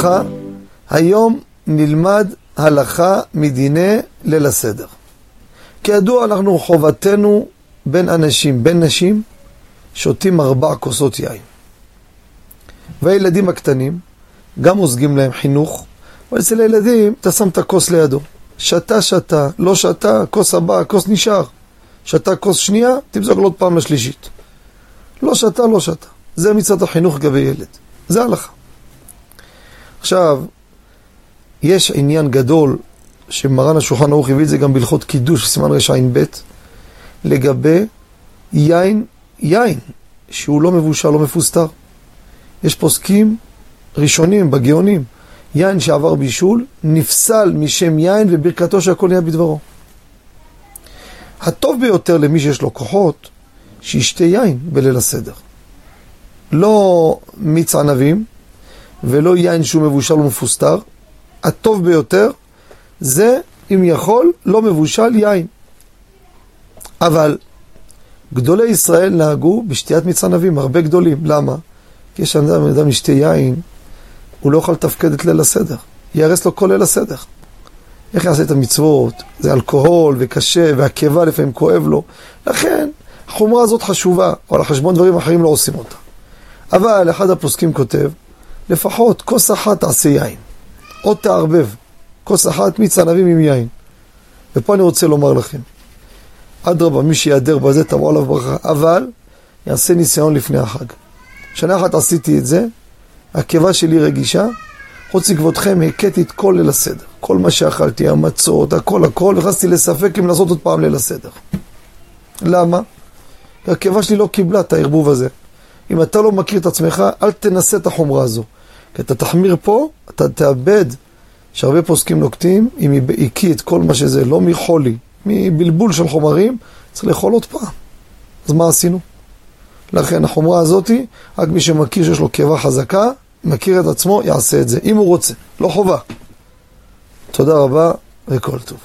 וברכה, היום נלמד הלכה מדיני ליל הסדר. כידוע, אנחנו חובתנו בין אנשים, בין נשים, שותים ארבע כוסות יין. והילדים הקטנים, גם מוזגים להם חינוך, אבל אצל הילדים אתה שם את הכוס לידו. שתה, שתה, לא שתה, כוס הבאה, כוס נשאר. שתה כוס שנייה, תמזוג לו עוד פעם לשלישית. לא שתה, לא שתה. זה מצד החינוך לגבי ילד. זה הלכה. עכשיו, יש עניין גדול, שמרן השולחן ערוך הביא את זה גם בהלכות קידוש, סימן רע"ב, לגבי יין, יין, שהוא לא מבושל, לא מפוסתר. יש פוסקים ראשונים, בגאונים, יין שעבר בישול, נפסל משם יין וברכתו שהכל נהיה בדברו. הטוב ביותר למי שיש לו כוחות, שישתה יין בליל הסדר. לא מיץ ענבים ולא יין שהוא מבושל ומפוסתר. הטוב ביותר זה, אם יכול, לא מבושל יין. אבל גדולי ישראל נהגו בשתיית מיץ ענבים, הרבה גדולים. למה? כי יש אדם, אדם ישתה יין, הוא לא יכול לתפקד את ליל הסדר. ייהרס לו כל ליל הסדר. איך יעשה את המצוות? זה אלכוהול וקשה, והקיבה לפעמים כואב לו. לכן, החומרה הזאת חשובה, אבל על חשבון דברים אחרים לא עושים אותה. אבל אחד הפוסקים כותב, לפחות כוס אחת תעשה יין, או תערבב, כוס אחת מיץ ענבים עם יין. ופה אני רוצה לומר לכם, אדרבה, מי שיעדר בזה תבוא עליו ברכה, אבל יעשה ניסיון לפני החג. שנה אחת עשיתי את זה, הקיבה שלי רגישה, חוץ מכבודכם הכיתי את כל ליל הסדר. כל מה שאכלתי, המצות, הכל הכל, נכנסתי לספק אם לעשות עוד פעם ליל הסדר. למה? הקיבה שלי לא קיבלה את הערבוב הזה. אם אתה לא מכיר את עצמך, אל תנסה את החומרה הזו. כי אתה תחמיר פה, אתה תאבד, שהרבה פוסקים נוקטים, אם הקיא את כל מה שזה, לא מחולי, מבלבול של חומרים, צריך לאכול עוד פעם. אז מה עשינו? לכן החומרה הזאתי, רק מי שמכיר שיש לו קיבה חזקה, מכיר את עצמו, יעשה את זה, אם הוא רוצה, לא חובה. תודה רבה וכל טוב.